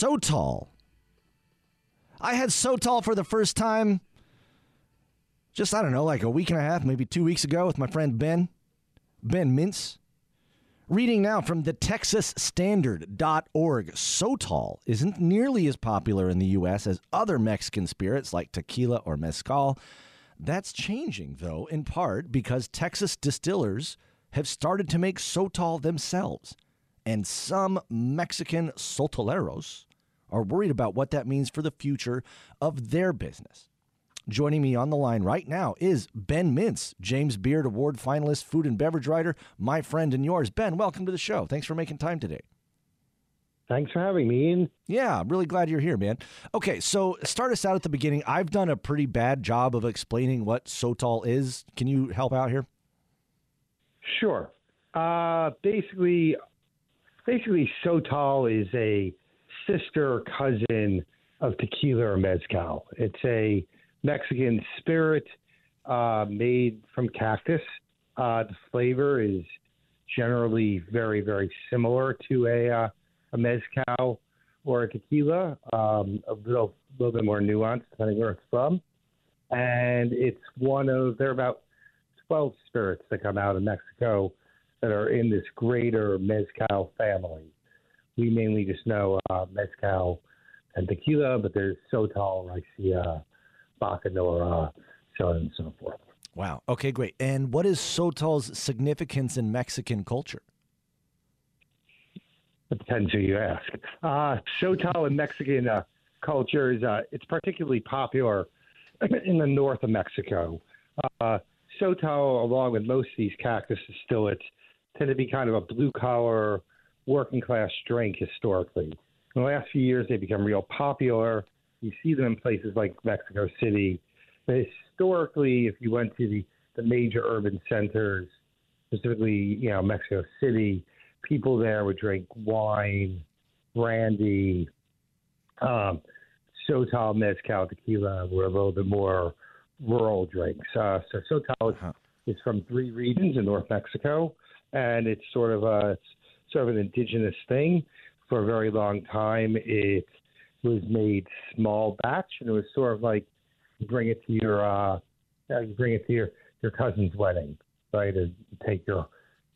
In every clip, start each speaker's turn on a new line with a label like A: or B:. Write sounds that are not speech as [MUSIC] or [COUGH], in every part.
A: Sotol. I had Sotol for the first time just, I don't know, like a week and a half, maybe two weeks ago with my friend Ben, Ben Mintz. Reading now from the TexasStandard.org. Sotol isn't nearly as popular in the U.S. as other Mexican spirits like tequila or mezcal. That's changing, though, in part because Texas distillers have started to make Sotol themselves. And some Mexican sotoleros are worried about what that means for the future of their business. Joining me on the line right now is Ben Mintz, James Beard Award finalist, food and beverage writer, my friend and yours. Ben, welcome to the show. Thanks for making time today.
B: Thanks for having me. Ian.
A: Yeah, I'm really glad you're here, man. Okay, so start us out at the beginning. I've done a pretty bad job of explaining what Sotol is. Can you help out here?
B: Sure. Uh, basically, basically, Sotol is a sister cousin of tequila or mezcal. It's a Mexican spirit uh, made from cactus. Uh, the flavor is generally very, very similar to a, uh, a mezcal or a tequila, um, a little, little bit more nuanced depending where it's from. And it's one of, there are about 12 spirits that come out of Mexico that are in this greater mezcal family. We mainly just know uh, mezcal and tequila, but there's Sotol, Raicilla, Bacanora, so on and so forth.
A: Wow. Okay, great. And what is Sotol's significance in Mexican culture?
B: It depends who you ask. Uh, Sotol in Mexican uh, culture is uh, it's particularly popular [CLEARS THROAT] in the north of Mexico. Uh, Sotol, along with most of these cactus distillate, tend to be kind of a blue collar, working class drink historically. In the last few years, they've become real popular. You see them in places like Mexico City. But historically, if you went to the, the major urban centers, specifically, you know, Mexico City, people there would drink wine, brandy, um, Sotol, mezcal, tequila were a little bit more rural drinks. Uh, so Sotol is, is from three regions in North Mexico, and it's sort of a sort of an indigenous thing. For a very long time, it was made small batch, and it was sort of like bring it to your uh, bring it to your your cousin's wedding, right? And take your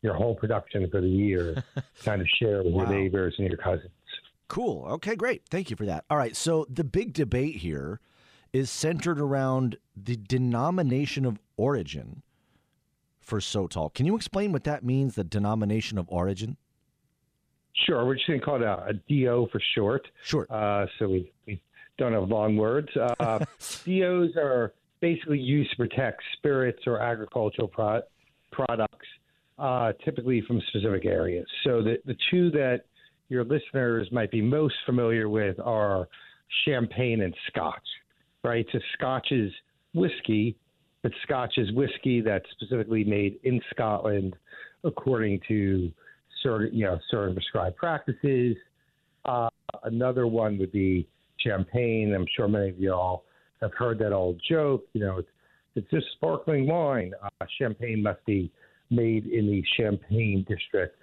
B: your whole production for the year, [LAUGHS] kind of share with
A: Wow.
B: your neighbors and your cousins.
A: Cool. Okay, great. Thank you for that. All right. So the big debate here is centered around the denomination of origin for Sotol. Can you explain what that means, the denomination of origin?
B: Sure, we're just going to call it a, a DO for short.
A: Sure.
B: Uh, so we, we don't have long words. Uh, [LAUGHS] DOs are basically used to protect spirits or agricultural pro- products, uh, typically from specific areas. So the, the two that your listeners might be most familiar with are champagne and scotch, right? So scotch is whiskey, but scotch is whiskey that's specifically made in Scotland according to you know, certain prescribed practices. Uh, another one would be champagne. I'm sure many of y'all have heard that old joke. You know, it's, it's just sparkling wine. Uh, champagne must be made in the Champagne district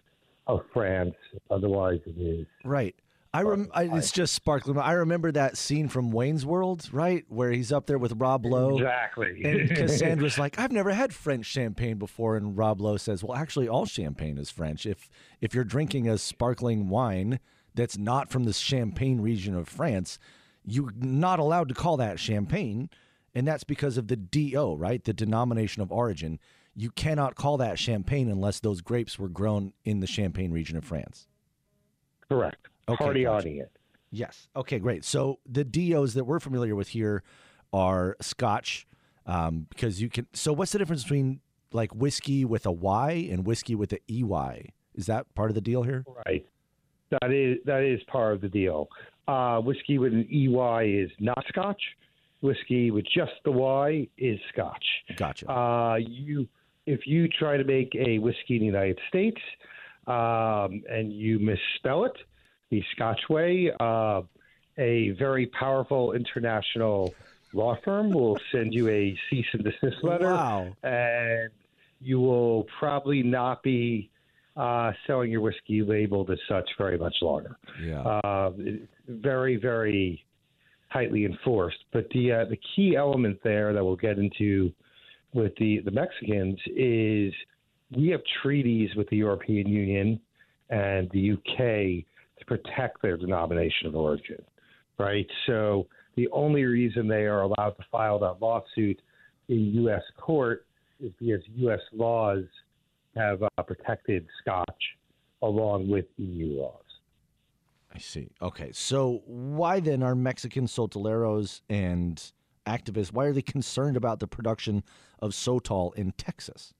B: of France. Otherwise, it is.
A: Right. I, rem- I it's just sparkling. I remember that scene from Wayne's World, right, where he's up there with Rob Lowe.
B: Exactly.
A: And [LAUGHS] Cassandra's like, "I've never had French champagne before," and Rob Lowe says, "Well, actually, all champagne is French. If if you're drinking a sparkling wine, that's not from the Champagne region of France, you're not allowed to call that champagne, and that's because of the DO, right? The denomination of origin. You cannot call that champagne unless those grapes were grown in the Champagne region of France.
B: Correct.
A: Okay,
B: Party
A: gotcha.
B: on.
A: Yes. Okay, great. So the DOs that we're familiar with here are Scotch, um, because you can. So what's the difference between like whiskey with a Y and whiskey with a EY? Is that part of the deal here?
B: Right. That is that is part of the deal. Uh, whiskey with an EY is not Scotch. Whiskey with just the Y is Scotch.
A: Gotcha.
B: Uh, you, if you try to make a whiskey in the United States um, and you misspell it the Scotch way, uh, a very powerful international law firm will send you a cease and desist letter,
A: Wow.
B: and you will probably not be uh, selling your whiskey labeled as such very much longer.
A: yeah.
B: Uh, very, very tightly enforced. But the uh, the key element there that we'll get into with the the Mexicans is we have treaties with the European Union and the UK protect their denomination of origin, right? So the only reason they are allowed to file that lawsuit in U.S. court is because U.S. laws have uh, protected Scotch along with EU laws.
A: I see. Okay. So why then are Mexican sotoleros and activists why are they concerned about the production of Sotol in Texas?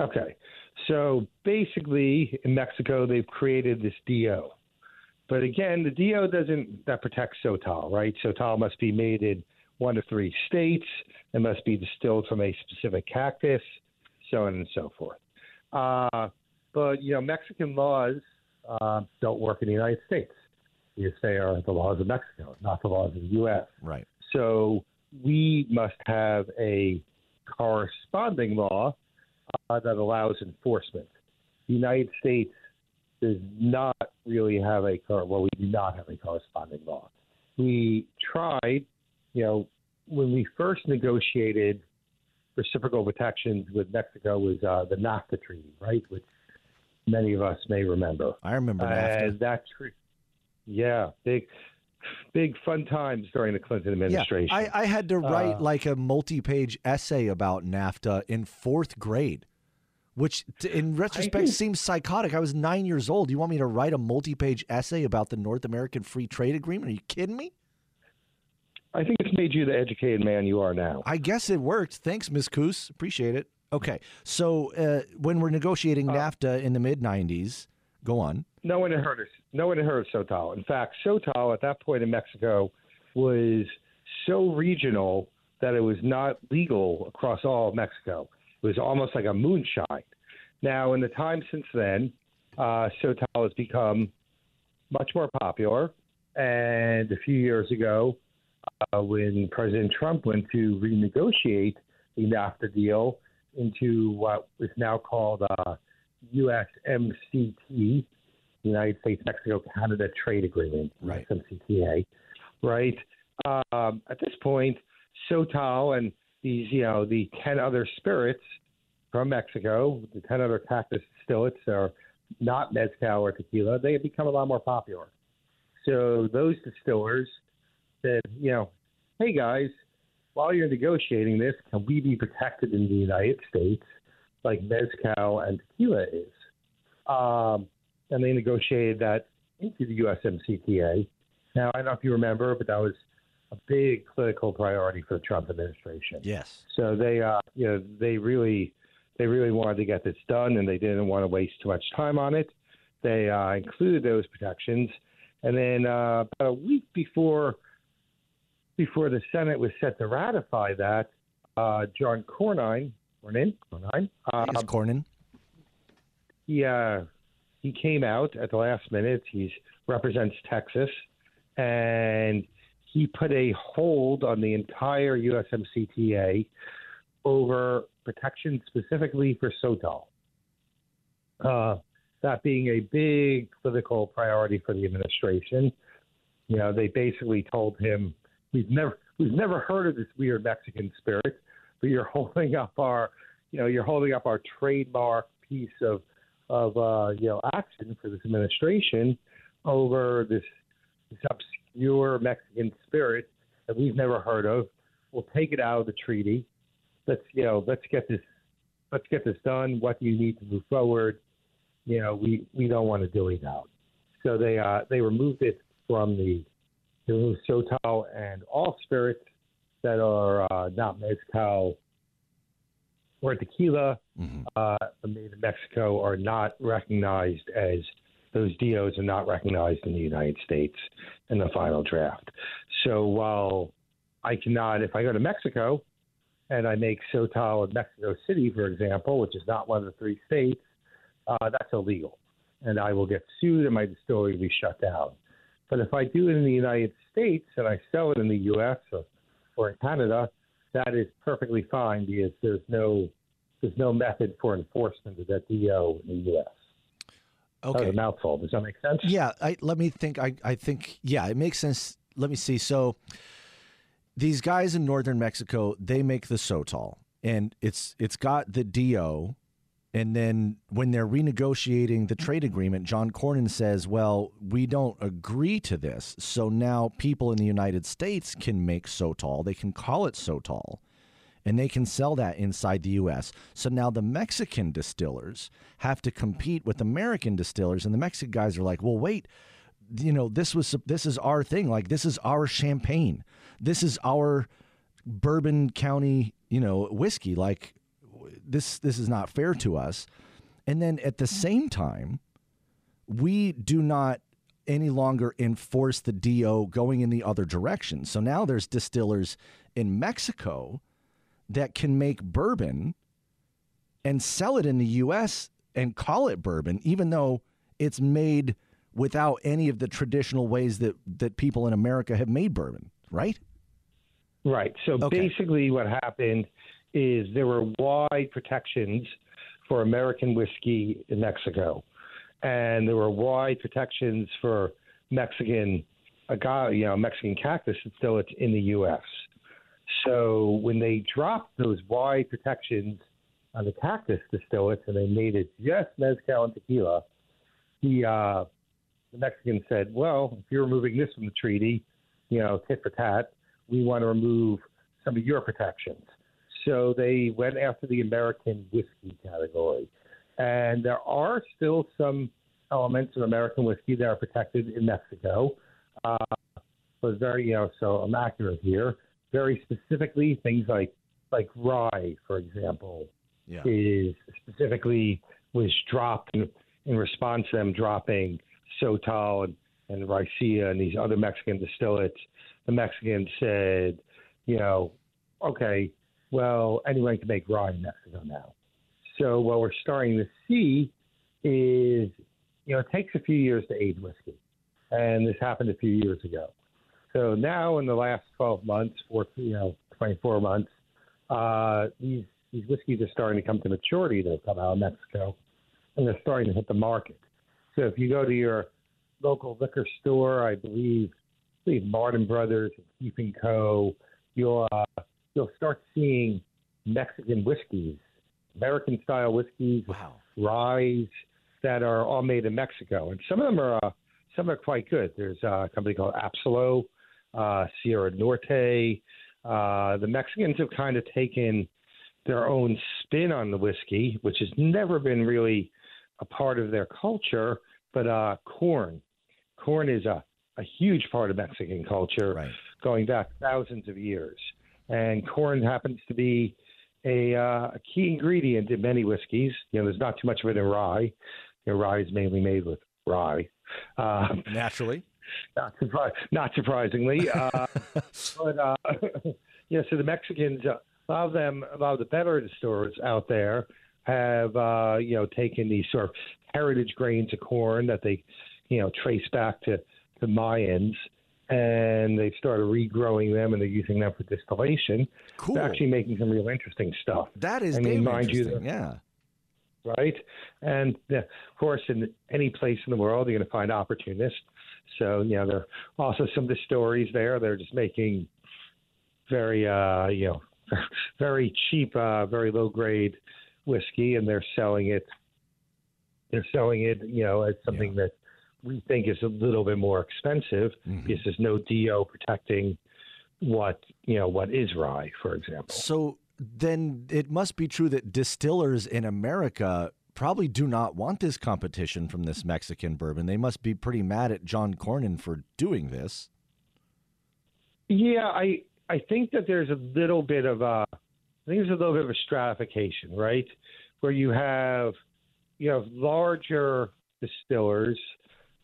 B: Okay. So basically, in Mexico, they've created this DO. But again, the DO doesn't that protects Sotol, right? Sotol must be made in one of three states. It must be distilled from a specific cactus, so on and so forth. Uh, but you know, Mexican laws uh, don't work in the United States. Because they are the laws of Mexico, not the laws of the U.S.
A: Right.
B: So we must have a corresponding law uh, that allows enforcement. The United States does not really have a well, we do not have a corresponding law. We tried, you know, when we first negotiated reciprocal protections with Mexico was uh, the NAFTA treaty, right, which many of us may remember.
A: I remember NAFTA.
B: And that tre- yeah, big, big fun times during the Clinton administration.
A: Yeah, I, I had to write
B: Uh,
A: like a multi-page essay about NAFTA in fourth grade, which in retrospect seems psychotic. I was nine years old. You want me to write a multi-page essay about the North American Free Trade Agreement? Are you kidding me?
B: I think it's made you the educated man you are now.
A: I guess it worked. Thanks, Miss Coos. Appreciate it. Okay, so uh, when we're negotiating NAFTA in the mid '90s, go on.
B: No one had heard of no one had heard of Sotol. In fact, Sotol at that point in Mexico was so regional that it was not legal across all of Mexico. It was almost like a moonshine. Now, in the time since then, uh, Sotol has become much more popular. And a few years ago, uh, when President Trump went to renegotiate the NAFTA deal into what is now called uh, USMCT, United States Mexico Canada Trade Agreement,
A: Right.
B: USMCTA, right? Um, at this point, Sotol and these, you know, the 10 other spirits from Mexico, the 10 other cactus distillates are not mezcal or tequila, they have become a lot more popular. So those distillers said, you know, hey guys, while you're negotiating this, can we be protected in the United States like mezcal and tequila is? Um, and they negotiated that into the USMCTA. Now, I don't know if you remember, but that was a big political priority for the Trump administration.
A: Yes.
B: So they, uh, you know, they really, they really wanted to get this done, and they didn't want to waste too much time on it. They uh, included those protections, and then uh, about a week before, before the Senate was set to ratify that, uh, John Cornyn, Cornyn, Cornyn, um,
A: Cornyn.
B: he uh, he came out at the last minute. He represents Texas, and he put a hold on the entire USMCTA over protection specifically for Sotol. Uh, that being a big political priority for the administration, you know, they basically told him, "We've never we've never heard of this weird Mexican spirit, but [LAUGHS] you're holding up our, you know, you're holding up our trademark piece of of uh, you know action for this administration. over this, this obscure Mexican spirit that we've never heard of. We'll take it out of the treaty. Let's you know, let's get this, let's get this done. What do you need to move forward? You know, we we don't want to do it out. So they uh, they removed it from the they removed Sotol and all spirits that are uh, not mezcal or tequila
A: Mm-hmm.
B: uh, made in Mexico are not recognized as those DOs are not recognized in the United States in the final draft. So while I cannot, if I go to Mexico and I make Sotol in Mexico City, for example, which is not one of the three states, uh, that's illegal, and I will get sued and my distillery will be shut down. But if I do it in the United States and I sell it in the U.S. or, or in Canada, that is perfectly fine because there's no there's no method for enforcement of that DO in the U.S.
A: Okay.
B: mouthful. Does that make sense?
A: Yeah, I, let me think. I, I think, yeah, it makes sense. Let me see. So these guys in northern Mexico, they make the Sotol, and it's it's got the DO. And then when they're renegotiating the trade agreement, John Cornyn says, well, we don't agree to this. So now people in the United States can make Sotol. They can call it Sotol and they can sell that inside the US. So now the Mexican distillers have to compete with American distillers and the Mexican guys are like, "Well, wait, you know, this was this is our thing. Like this is our champagne. This is our Bourbon County, you know, whiskey. Like this this is not fair to us." And then at the same time, we do not any longer enforce the DO going in the other direction. So now there's distillers in Mexico that can make bourbon and sell it in the US and call it bourbon, even though it's made without any of the traditional ways that, that people in America have made bourbon, right?
B: Right. So
A: Okay.
B: basically, what happened is there were wide protections for American whiskey in Mexico, and there were wide protections for Mexican agave, you know, Mexican cactus distillates in the U.S. So when they dropped those wide protections on the cactus distillates and they made it just mezcal and tequila, the uh, the Mexicans said, "Well, if you're removing this from the treaty, you know, tit for tat, we want to remove some of your protections." So they went after the American whiskey category, and there are still some elements of American whiskey that are protected in Mexico. Uh, but very, you know, so I'm accurate here. Very specifically, things like like rye, for example,
A: Yeah.
B: is specifically was dropped in, in response to them dropping Sotol and, and Raicilla and these other Mexican distillates. The Mexicans said, you know, okay, well, anyone can make rye in Mexico now. So what we're starting to see is, you know, it takes a few years to age whiskey, and this happened a few years ago. So now, in the last 12 months, or you know, 24 months, uh, these these whiskeys are starting to come to maturity have come out of Mexico, and they're starting to hit the market. So if you go to your local liquor store, I believe, I believe Martin Brothers Keith and Co, you'll uh, you'll start seeing Mexican whiskeys, American style whiskeys,
A: Wow.
B: ryes that are all made in Mexico, and some of them are uh, some are quite good. There's a company called Abasolo, uh, Sierra Norte. Uh, the Mexicans have kind of taken their own spin on the whiskey, which has never been really a part of their culture. But uh, corn, corn is a, a huge part of Mexican culture,
A: Right.
B: going back thousands of years. And corn happens to be a, uh, a key ingredient in many whiskeys. You know, there's not too much of it in rye. You know, rye is mainly made with rye. Uh,
A: Naturally. [LAUGHS]
B: not, surpri- not surprisingly. Uh, [LAUGHS] but, uh, [LAUGHS] yeah, so the Mexicans, uh, a lot of them, a lot of the better distillers out there have, uh, you know, taken these sort of heritage grains of corn that they, you know, trace back to the Mayans. And they've started regrowing them, and they're using them for distillation.
A: Cool.
B: They're actually making some real interesting stuff
A: That is
B: I mean, mind you,
A: yeah.
B: right? And uh, of course, in any place in the world, you're going to find opportunists. So, you know, there are also some distilleries there. They're just making very, uh, you know, [LAUGHS] very cheap, uh, very low grade whiskey, and they're selling it. They're selling it, you know, as something that we think is a little bit more expensive
A: Mm-hmm.
B: because there's no DO protecting what you know what is rye, for example.
A: So then it must be true that distillers in America probably do not want this competition from this Mexican bourbon. They must be pretty mad at John Cornyn for doing this.
B: Yeah, I I think that there's a little bit of a I think there's a little bit of a stratification, right? Where you have you have larger distillers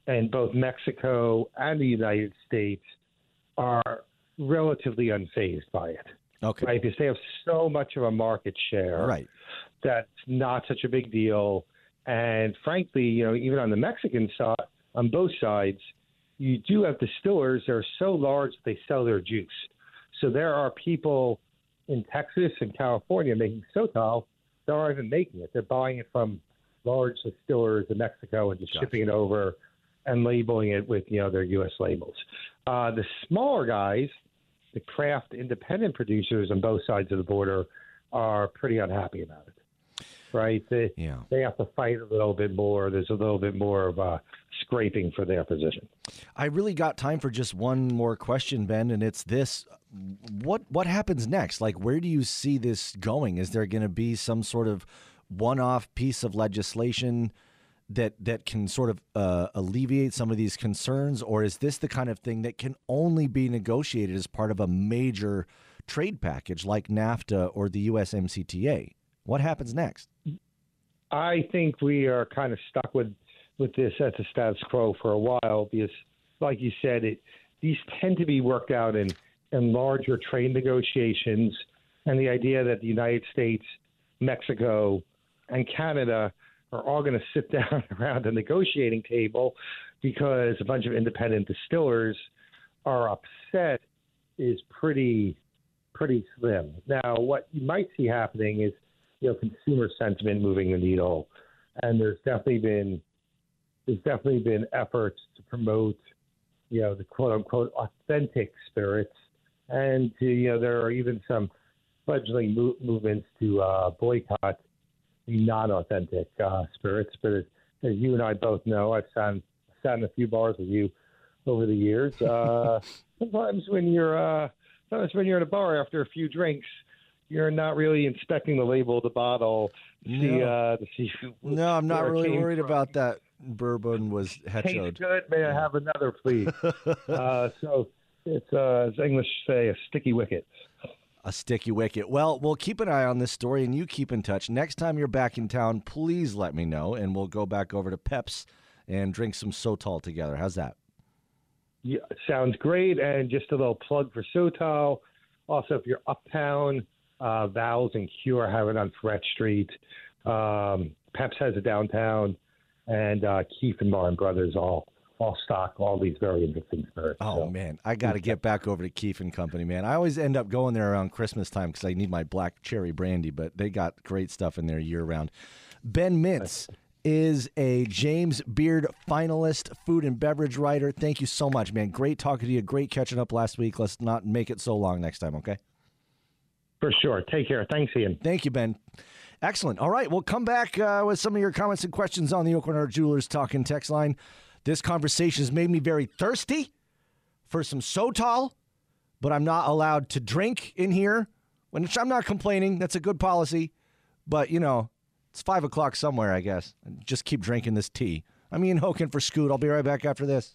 B: and both Mexico and the United States are relatively unfazed by it.
A: Okay.
B: Right? Because they have so much of a market share
A: Right.
B: that's not such a big deal. And frankly, you know, even on the Mexican side, on both sides, you do have distillers that are so large that they sell their juice. So there are people in Texas and California making Sotol that aren't even making it. They're buying it from large distillers in Mexico and just
A: Gotcha.
B: shipping it over and labeling it with you know their U.S. labels. Uh, the smaller guys, the craft independent producers on both sides of the border, are pretty unhappy about it. Right? They,
A: Yeah.
B: they have to fight a little bit more. There's a little bit more of uh, scraping for their position.
A: I really got time for just one more question, Ben, and it's this: what what happens next? Like, where do you see this going? Is there going to be some sort of one-off piece of legislation that that can sort of uh, alleviate some of these concerns, or is this the kind of thing that can only be negotiated as part of a major trade package like NAFTA or the USMCTA? What happens next?
B: I think we are kind of stuck with with this as a status quo for a while because, like you said, it these tend to be worked out in in larger trade negotiations, and the idea that the United States, Mexico, and Canada are all going to sit [LAUGHS] down around a negotiating table because a bunch of independent distillers are upset is pretty pretty slim. Now, what you might see happening is you know consumer sentiment moving the needle, and there's definitely been there's definitely been efforts to promote you know the quote unquote authentic spirits, and to, you know there are even some fledgling mo- movements to uh, boycott the non-authentic uh, spirits. But as, as you and I both know, I've sat, sat in a few bars with you over the years. [LAUGHS] Uh, sometimes when you're uh, sometimes when you're in a bar after a few drinks, you're not really inspecting the label of the bottle to see
A: No.
B: uh, to see.
A: No, I'm not really worried
B: from.
A: about that. Bourbon was
B: Tastes
A: hechoed.
B: good. May I have another, please? [LAUGHS] uh, so it's uh, as English say, a sticky wicket.
A: A sticky wicket. Well, we'll keep an eye on this story and you keep in touch. Next time you're back in town, please let me know and we'll go back over to Peps and drink some Sotol together. How's that?
B: Yeah, sounds great. And just a little plug for Sotol. Also, if you're uptown, uh, and Cure have it on Fret Street. Um, Peps has it downtown, and uh, Keith and Martin Brothers all all stock all these very interesting spirits.
A: Oh
B: So,
A: man, I got to get back over to Keefe and Company, man. I always end up going there around Christmas time because I need my black cherry brandy, but they got great stuff in there year round. Ben Mintz is a James Beard finalist, food and beverage writer. Thank you so much, man. Great talking to you. Great catching up last week. Let's not make it so long next time, okay?
B: For sure. Take care. Thanks, Ian.
A: Thank you, Ben. Excellent. All right, we'll come back uh, with some of your comments and questions on the Oakland Art Jewelers Talking text line. This conversation has made me very thirsty for some Sotol, but I'm not allowed to drink in here. Which I'm not complaining. That's a good policy. But, you know, it's 5 o'clock somewhere, I guess. Just keep drinking this tea. I'm Ian Hoken for Scoot. I'll be right back after this.